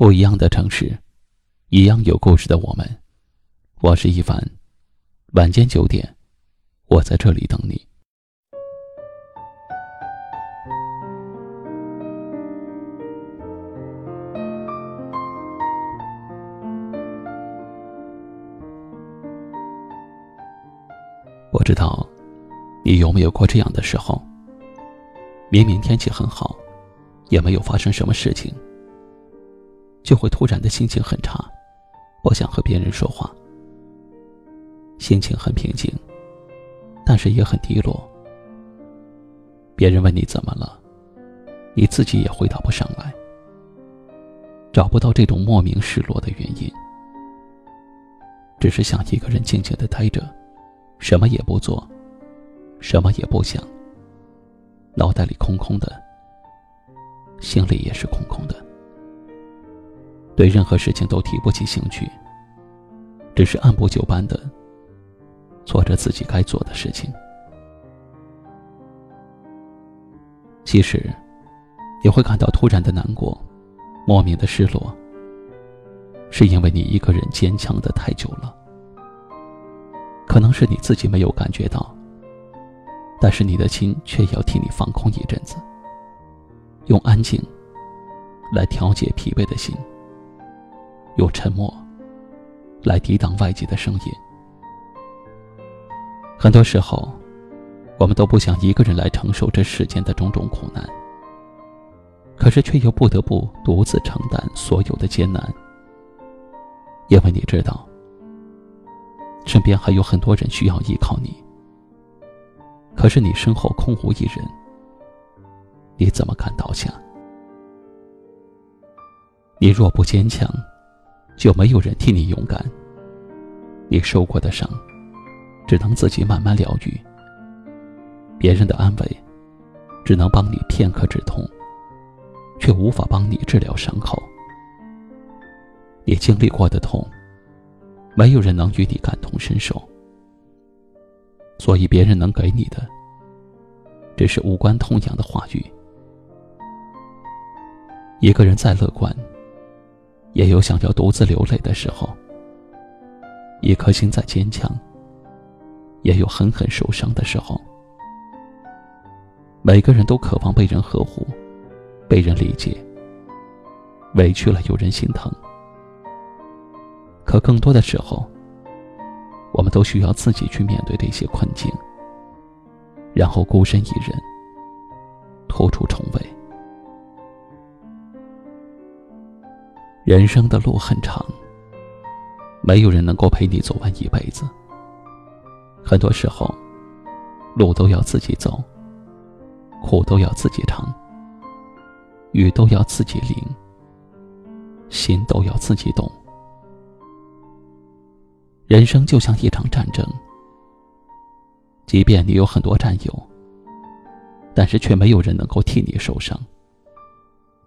不一样的城市，一样有故事的我们。我是一凡，晚间九点，我在这里等你。我知道，你有没有过这样的时候？明明天气很好，也没有发生什么事情。就会突然的心情很差，不想和别人说话，心情很平静，但是也很低落。别人问你怎么了，你自己也回答不上来，找不到这种莫名失落的原因，只是想一个人静静的待着，什么也不做，什么也不想，脑袋里空空的，心里也是空空的。对任何事情都提不起兴趣，只是按部就班的做着自己该做的事情。其实，也会感到突然的难过，莫名的失落，是因为你一个人坚强的太久了。可能是你自己没有感觉到，但是你的心却要替你放空一阵子，用安静来调节疲惫的心。用沉默来抵挡外界的声音。很多时候，我们都不想一个人来承受这世间的种种苦难，可是却又不得不独自承担所有的艰难，因为你知道，身边还有很多人需要依靠你。可是你身后空无一人，你怎么敢倒下？你若不坚强。就没有人替你勇敢。你受过的伤，只能自己慢慢疗愈。别人的安慰，只能帮你片刻止痛，却无法帮你治疗伤口。你经历过的痛，没有人能与你感同身受。所以，别人能给你的，只是无关痛痒的话语。一个人再乐观。也有想要独自流泪的时候，一颗心再坚强，也有狠狠受伤的时候。每个人都渴望被人呵护，被人理解。委屈了有人心疼，可更多的时候，我们都需要自己去面对这些困境，然后孤身一人，突出重围。人生的路很长，没有人能够陪你走完一辈子。很多时候，路都要自己走，苦都要自己尝，雨都要自己淋，心都要自己懂。人生就像一场战争，即便你有很多战友，但是却没有人能够替你受伤，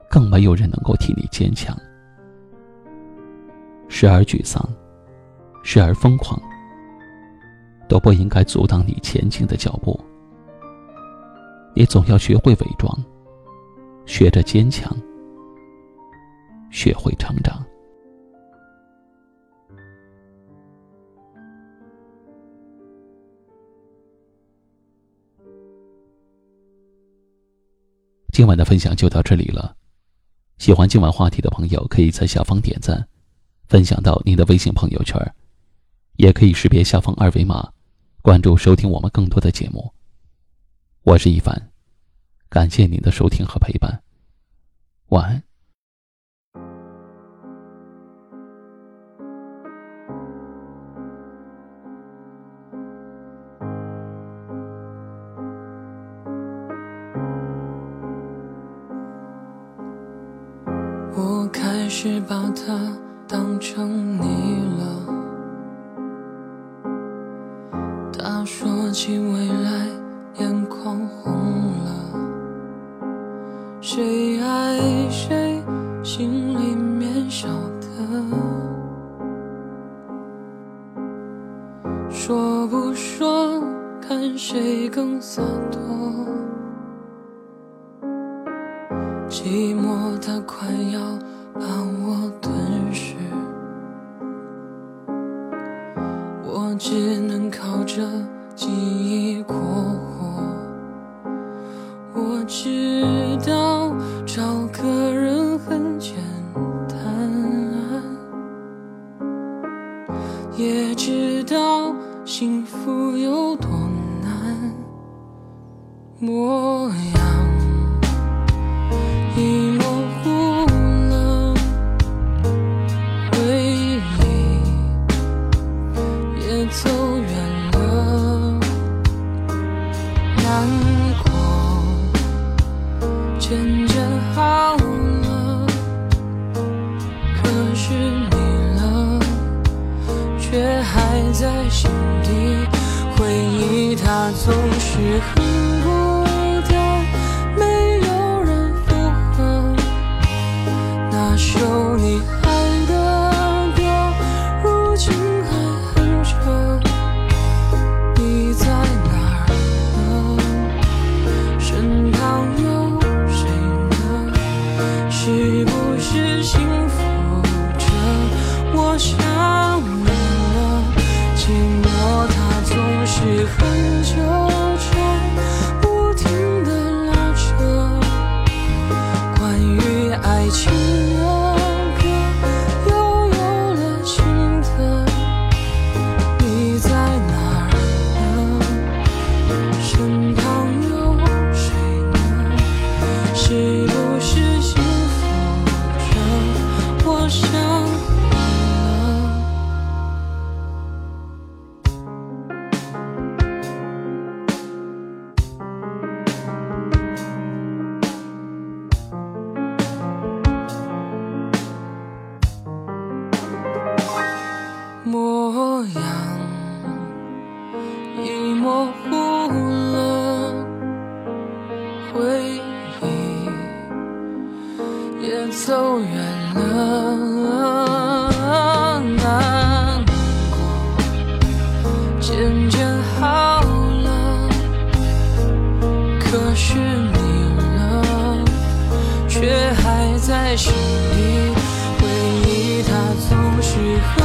更没有人能够替你坚强。时而沮丧，时而疯狂，都不应该阻挡你前进的脚步。你总要学会伪装，学着坚强，学会成长。今晚的分享就到这里了。喜欢今晚话题的朋友，可以在下方点赞。分享到您的微信朋友圈，也可以识别下方二维码，关注收听我们更多的节目。我是一凡，感谢您的收听和陪伴，晚安。我开始把它。当成你了。他说起未来，眼眶红了。谁爱谁，心里面晓得。说不说，看谁更洒脱。寂寞它快要把我。着记忆过火。我知道找个人很简单，也知道幸福有多难。模样渐渐好了，可是你了，却还在心底。回忆它总是很孤单，没有人附和。那首你总是模糊了，回忆也走远了，难过渐渐好了，可是你了，却还在心里。回忆它总是很